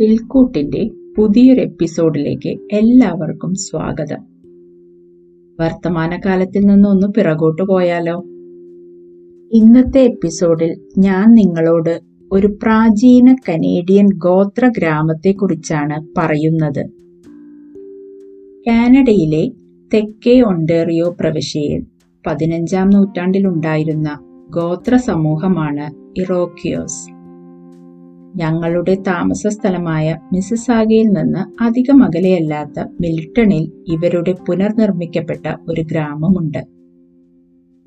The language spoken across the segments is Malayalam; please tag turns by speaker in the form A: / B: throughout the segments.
A: കിൽക്കൂട്ടിന്റെ പുതിയൊരു എപ്പിസോഡിലേക്ക് എല്ലാവർക്കും സ്വാഗതം. വർത്തമാനകാലത്തിൽ നിന്ന് ഒന്ന് പിറകോട്ട് പോയാലോ? ഇന്നത്തെ എപ്പിസോഡിൽ ഞാൻ നിങ്ങളോട് ഒരു പ്രാചീന കനേഡിയൻ ഗോത്ര ഗ്രാമത്തെക്കുറിച്ചാണ് പറയുന്നത്. കാനഡയിലെ തെക്കേ ഒണ്ടേറിയോ പ്രവിശ്യയിൽ പതിനഞ്ചാം നൂറ്റാണ്ടിലുണ്ടായിരുന്ന ഗോത്ര സമൂഹമാണ് ഇറോക്യോസ് ഞങ്ങളുടെ താമസ സ്ഥലമായ മിസിസാഗയിൽ നിന്ന് അധികം അകലെയല്ലാത്ത മിൽട്ടണിൽ ഇവരുടെ പുനർനിർമ്മിക്കപ്പെട്ട ഒരു ഗ്രാമമുണ്ട്.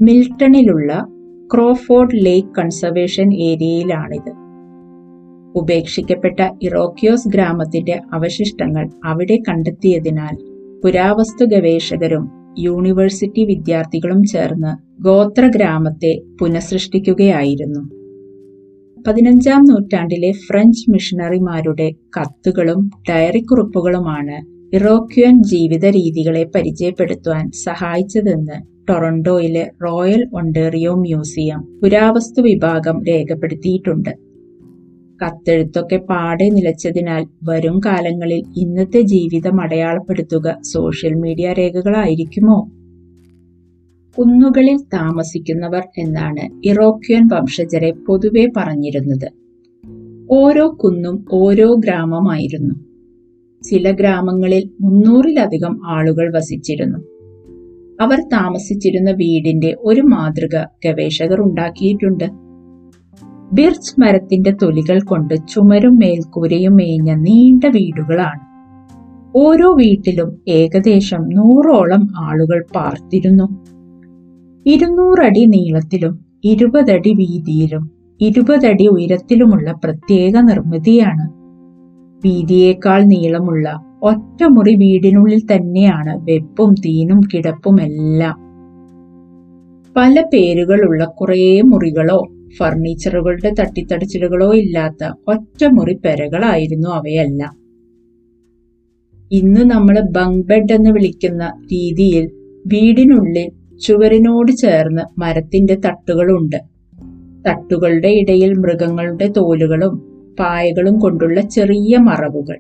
A: മിൽട്ടണിലുള്ള ക്രോഫോർഡ് ലേക്ക് കൺസർവേഷൻ ഏരിയയിലാണിത്. ഉപേക്ഷിക്കപ്പെട്ട ഇറോക്യോസ് ഗ്രാമത്തിന്റെ അവശിഷ്ടങ്ങൾ അവിടെ കണ്ടെത്തിയതിനാൽ പുരാവസ്തു ഗവേഷകരും യൂണിവേഴ്സിറ്റി വിദ്യാർത്ഥികളും ചേർന്ന് ഗോത്ര ഗ്രാമത്തെ പുനഃസൃഷ്ടിക്കുകയായിരുന്നു. പതിനഞ്ചാം നൂറ്റാണ്ടിലെ ഫ്രഞ്ച് മിഷണറിമാരുടെ കത്തുകളും ഡയറിക്കുറിപ്പുകളുമാണ് ഇറോക്യൻ ജീവിത രീതികളെ പരിചയപ്പെടുത്തുവാൻ സഹായിച്ചതെന്ന് ടൊറന്റോയിലെ റോയൽ ഒണ്ടേറിയോ മ്യൂസിയം പുരാവസ്തു വിഭാഗം രേഖപ്പെടുത്തിയിട്ടുണ്ട്. കത്തെഴുത്തൊക്കെ പാടെ നിലച്ചതിനാൽ വരും കാലങ്ങളിൽ ഇന്നത്തെ ജീവിതം അടയാളപ്പെടുത്തുക സോഷ്യൽ മീഡിയ രേഖകളായിരിക്കുമോ? കുന്നുകളിൽ താമസിക്കുന്നവർ എന്നാണ് ഇറോക്യൻ വംശജരെ പൊതുവെ പറഞ്ഞിരുന്നത്. ഓരോ കുന്നും ഓരോ ഗ്രാമമായിരുന്നു. ചില ഗ്രാമങ്ങളിൽ മുന്നൂറിലധികം ആളുകൾ വസിച്ചിരുന്നു. അവർ താമസിച്ചിരുന്ന വീടിന്റെ ഒരു മാതൃക ഗവേഷകർ ഉണ്ടാക്കിയിട്ടുണ്ട്. ബിർച്ച് മരത്തിന്റെ തൊലികൾ കൊണ്ട് ചുമരും മേൽക്കൂരയും മേഞ്ഞ നീണ്ട വീടുകളാണ്. ഓരോ വീട്ടിലും ഏകദേശം നൂറോളം ആളുകൾ പാർത്തിരുന്നു. ഇരുന്നൂറടി നീളത്തിലും ഇരുപതടി വീതിയിലും ഇരുപതടി ഉയരത്തിലുമുള്ള പ്രത്യേക നിർമ്മിതിയാണ്. വീതിയേക്കാൾ നീളമുള്ള ഒറ്റമുറി വീടിനുള്ളിൽ തന്നെയാണ് വെപ്പും തീനും കിടപ്പും എല്ലാം. പല പേരുകളുള്ള കുറേ മുറികളോ ഫർണിച്ചറുകളുടെ തട്ടിത്തടിച്ചിലുകളോ ഇല്ലാത്ത ഒറ്റമുറി പെരകളായിരുന്നു അവയെല്ലാം. ഇന്ന് നമ്മൾ ബങ്ക് ബെഡ് എന്ന് വിളിക്കുന്ന രീതിയിൽ വീടിനുള്ളിൽ ചുവരിനോട് ചേർന്ന് മരത്തിന്റെ തട്ടുകളുണ്ട്. തട്ടുകളുടെ ഇടയിൽ മൃഗങ്ങളുടെ തോലുകളും പായകളും കൊണ്ടുള്ള ചെറിയ മറവുകൾ.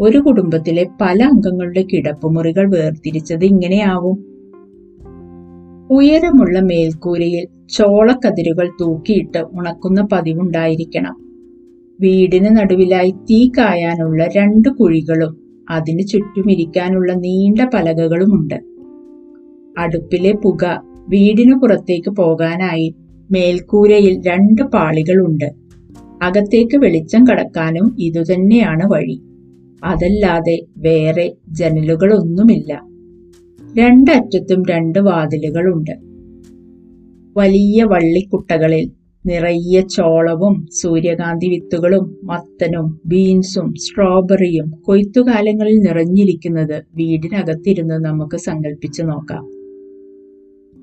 A: ഒരു കുടുംബത്തിലെ പല അംഗങ്ങളുടെ കിടപ്പുമുറികൾ വേർതിരിച്ചത് ഇങ്ങനെയാവും. ഉയരമുള്ള മേൽക്കൂരയിൽ ചോളക്കതിരുകൾ തൂക്കിയിട്ട് ഉണക്കുന്ന പതിവുണ്ടായിരിക്കണം. വീടിന് നടുവിലായി തീ കായാനുള്ള രണ്ട് കുഴികളും അതിനു ചുറ്റുമിരിക്കാനുള്ള നീണ്ട പലകകളുമുണ്ട്. അടുപ്പിലെ പുക വീടിനു പുറത്തേക്ക് പോകാനായി മേൽക്കൂരയിൽ രണ്ട് പാളികളുണ്ട്. അകത്തേക്ക് വെളിച്ചം കടക്കാനും ഇതുതന്നെയാണ് വഴി. അതല്ലാതെ വേറെ ജനലുകളൊന്നുമില്ല. രണ്ടറ്റത്തും രണ്ട് വാതിലുകളുണ്ട്. വലിയ വള്ളിക്കുട്ടകളിൽ നിറയെ ചോളവും സൂര്യകാന്തി വിത്തുകളും മത്തനും ബീൻസും സ്ട്രോബെറിയും കൊയ്ത്തുകാലങ്ങളിൽ നിറഞ്ഞിരിക്കുന്നത് വീടിനകത്തിരുന്ന് നമുക്ക് സങ്കല്പിച്ചു നോക്കാം.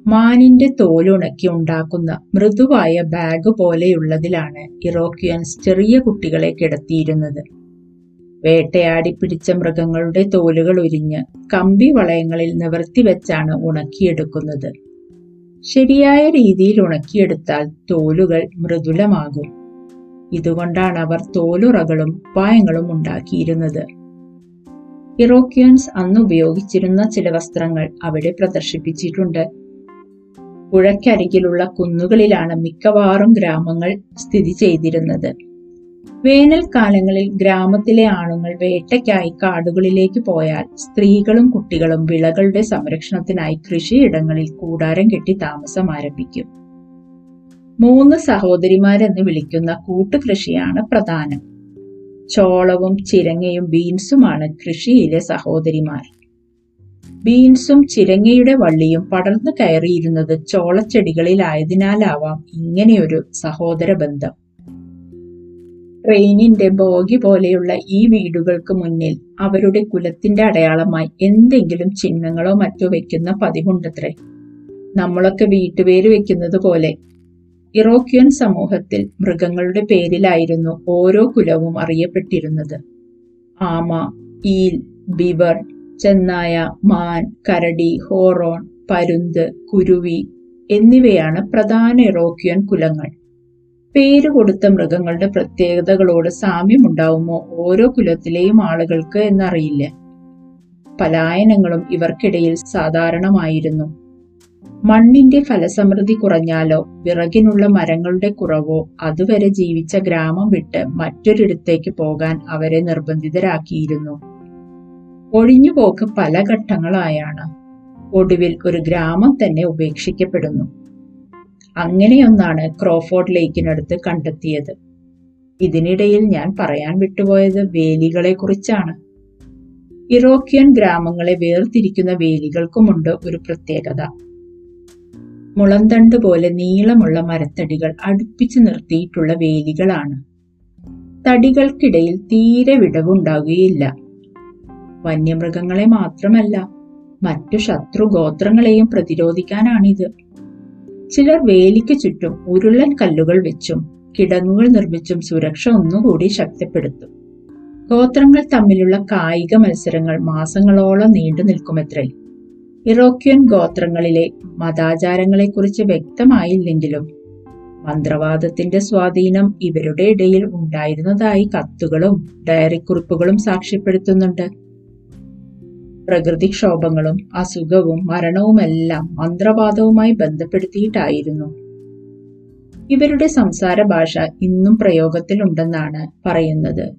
A: മാനിന്റെ തോലുണക്കി ഉണ്ടാക്കുന്ന മൃദുവായ ബാഗ് പോലെയുള്ളതിലാണ് ഇറോക്യൻസ് ചെറിയ കുട്ടികളെ കിടത്തിയിരുന്നത്. വേട്ടയാടി പിടിച്ച മൃഗങ്ങളുടെ തോലുകൾ ഉരിഞ്ഞ് കമ്പി വളയങ്ങളിൽ നിവർത്തി വെച്ചാണ് ഉണക്കിയെടുക്കുന്നത്. ശരിയായ രീതിയിൽ ഉണക്കിയെടുത്താൽ തോലുകൾ മൃദുലമാകും. ഇതുകൊണ്ടാണ് അവർ തോലുറകളും പായങ്ങളും ഉണ്ടാക്കിയിരുന്നത്. ഇറോക്യൻസ് അന്ന് ഉപയോഗിച്ചിരുന്ന ചില വസ്ത്രങ്ങൾ അവിടെ പ്രദർശിപ്പിച്ചിട്ടുണ്ട്. പുഴയ്ക്കരികിലുള്ള കുന്നുകളിലാണ് മിക്കവാറും ഗ്രാമങ്ങൾ സ്ഥിതി ചെയ്തിരുന്നത്. വേനൽക്കാലങ്ങളിൽ ഗ്രാമത്തിലെ ആണുങ്ങൾ വേട്ടയ്ക്കായി കാടുകളിലേക്ക് പോയാൽ സ്ത്രീകളും കുട്ടികളും വിളകളുടെ സംരക്ഷണത്തിനായി കൃഷിയിടങ്ങളിൽ കൂടാരം കെട്ടി താമസം ആരംഭിക്കും. മൂന്ന് സഹോദരിമാരെന്ന് വിളിക്കുന്ന കൂട്ടുകൃഷിയാണ് പ്രധാനം. ചോളവും ചിരങ്ങയും ബീൻസുമാണ് കൃഷിയിലെ സഹോദരിമാർ. ബീൻസും ചിരങ്ങയുടെ വള്ളിയും പടർന്നു കയറിയിരുന്നത് ചോളച്ചെടികളിലായതിനാലാവാം ഇങ്ങനെയൊരു സഹോദര ബന്ധം ട്രെയിനിന്റെ ബോഗി പോലെയുള്ള ഈ വീടുകൾക്ക് മുന്നിൽ അവരുടെ കുലത്തിന്റെ അടയാളമായി എന്തെങ്കിലും ചിഹ്നങ്ങളോ മറ്റോ വെക്കുന്ന പതിവുണ്ടത്രേ. നമ്മളൊക്കെ വീട്ടുപേര് വെക്കുന്നത് പോലെ ഇറോക്യൻ സമൂഹത്തിൽ മൃഗങ്ങളുടെ പേരിലായിരുന്നു ഓരോ കുലവും അറിയപ്പെട്ടിരുന്നത്. ആമ ഈൽ ബിവർ ചെന്നായ മാൻ കരടി ഹോറോൺ പരുന്ത് കുരുവി എന്നിവയാണ് പ്രധാന ഇറോക്യൻ കുലങ്ങൾ. പേര് കൊടുത്ത മൃഗങ്ങളുടെ പ്രത്യേകതകളോട് സാമ്യമുണ്ടാവുമോ ഓരോ കുലത്തിലെയും ആളുകൾക്ക് എന്നറിയില്ല. പലായനങ്ങളും ഇവർക്കിടയിൽ സാധാരണമായിരുന്നു. മണ്ണിന്റെ ഫലസമൃദ്ധി കുറഞ്ഞാലോ വിറകിനുള്ള മരങ്ങളുടെ കുറവോ അതുവരെ ജീവിച്ച ഗ്രാമം വിട്ട് മറ്റൊരിടത്തേക്ക് പോകാൻ അവരെ നിർബന്ധിതരാക്കിയിരുന്നു. ഒഴിഞ്ഞുപോക്ക് പല ഘട്ടങ്ങളായാണ്. ഒടുവിൽ ഒരു ഗ്രാമം തന്നെ ഉപേക്ഷിക്കപ്പെടുന്നു. അങ്ങനെയൊന്നാണ് ക്രോഫോർഡ് ലേക്കിനടുത്ത് കണ്ടെത്തിയത്. ഇതിനിടയിൽ ഞാൻ പറയാൻ വിട്ടുപോയത് വേലികളെ കുറിച്ചാണ് ഇറോക്യൻ ഗ്രാമങ്ങളെ വേർതിരിക്കുന്ന വേലികൾക്കുമുണ്ട് ഒരു പ്രത്യേകത. മുളന്തണ്ട് പോലെ നീളമുള്ള മരത്തടികൾ അടുപ്പിച്ചു നിർത്തിയിട്ടുള്ള വേലികളാണ്. തടികൾക്കിടയിൽ തീരെ വിടവുണ്ടാകുകയില്ല. വന്യമൃഗങ്ങളെ മാത്രമല്ല മറ്റു ശത്രു ഗോത്രങ്ങളെയും പ്രതിരോധിക്കാനാണിത്. ചിലർ വേലിക്ക് ചുറ്റും ഉരുളൻ കല്ലുകൾ വെച്ചും കിടങ്ങുകൾ നിർമ്മിച്ചും സുരക്ഷ ഒന്നുകൂടി ശക്തിപ്പെടുത്തും. ഗോത്രങ്ങൾ തമ്മിലുള്ള കായിക മത്സരങ്ങൾ മാസങ്ങളോളം നീണ്ടു നിൽക്കുമത്രേ. ഇറോക്യൻ ഗോത്രങ്ങളിലെ മതാചാരങ്ങളെക്കുറിച്ച് വ്യക്തമായില്ലെങ്കിലും മന്ത്രവാദത്തിന്റെ സ്വാധീനം ഇവരുടെ ഇടയിൽ ഉണ്ടായിരുന്നതായി കത്തുകളും ഡയറിക്കുറിപ്പുകളും സാക്ഷ്യപ്പെടുത്തുന്നുണ്ട്. പ്രകൃതിക്ഷോഭങ്ങളും അസുഖവും മരണവുമെല്ലാം മന്ത്രവാദവുമായി ബന്ധപ്പെടുത്തിയിട്ടായിരുന്നു. ഇവരുടെ സംസാര ഭാഷ ഇന്നും പ്രയോഗത്തിലുണ്ടെന്നാണ് പറയുന്നത്.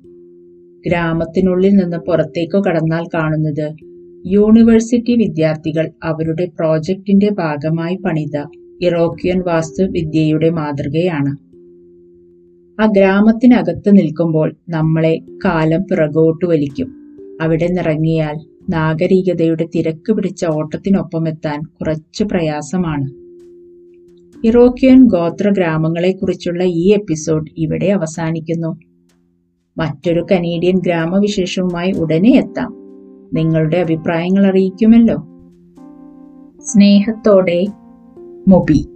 A: ഗ്രാമത്തിനുള്ളിൽ നിന്ന് പുറത്തേക്കു കടന്നാൽ കാണുന്നത് യൂണിവേഴ്സിറ്റി വിദ്യാർത്ഥികൾ അവരുടെ പ്രോജക്റ്റിന്റെ ഭാഗമായി പണിത ഇറോക്യൻ വാസ്തുവിദ്യയുടെ മാതൃകയാണ്. ആ ഗ്രാമത്തിനകത്ത് നിൽക്കുമ്പോൾ നമ്മളെ കാലം പിറകോട്ട് വലിക്കും. അവിടെ നിറങ്ങിയാൽ നാഗരികതയുടെ തിരക്ക് പിടിച്ച ഓട്ടത്തിനൊപ്പമെത്താൻ കുറച്ച് പ്രയാസമാണ്. ഇറോക്യൻ ഗോത്ര ഗ്രാമങ്ങളെക്കുറിച്ചുള്ള ഈ എപ്പിസോഡ് ഇവിടെ അവസാനിക്കുന്നു. മറ്റൊരു കനേഡിയൻ ഗ്രാമവിശേഷവുമായി ഉടനെ എത്താം. നിങ്ങളുടെ അഭിപ്രായങ്ങൾ അറിയിക്കുമല്ലോ. സ്നേഹത്തോടെ മൊബി.